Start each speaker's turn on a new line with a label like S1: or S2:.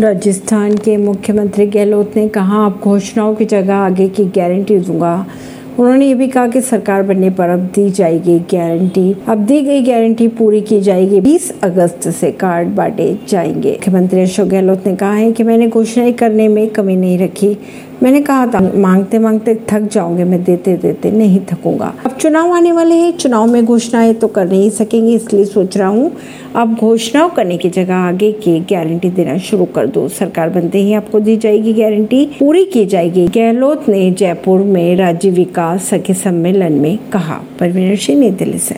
S1: राजस्थान के मुख्यमंत्री गहलोत ने कहा, अब घोषणाओं की जगह आगे की गारंटी दूँगा। उन्होंने ये भी कहा कि सरकार बनने पर अब दी जाएगी गारंटी। अब दी गई गारंटी पूरी की जाएगी। 20 अगस्त से कार्ड बांटे जाएँगे। मुख्यमंत्री अशोक गहलोत ने कहा है कि मैंने घोषणाएँ करने में कमी नहीं रखी। मैंने कहा था मांगते मांगते थक जाऊँगे, मैं देते देते नहीं थकूँगा। अब चुनाव आने वाले हैं, चुनाव में घोषणाएँ तो कर नहीं सकेंगे, इसलिए सोच रहा हूँ, अब घोषणाओं करने की जगह आगे की गारंटी देना शुरू कर दो। सरकार बनते ही आपको दी जाएगी गारंटी, पूरी की जाएगी। गहलोत ने जयपुर में राज्य विकास सखी सम्मेलन में कहा, परवीन सिंह, नई दिल्ली से।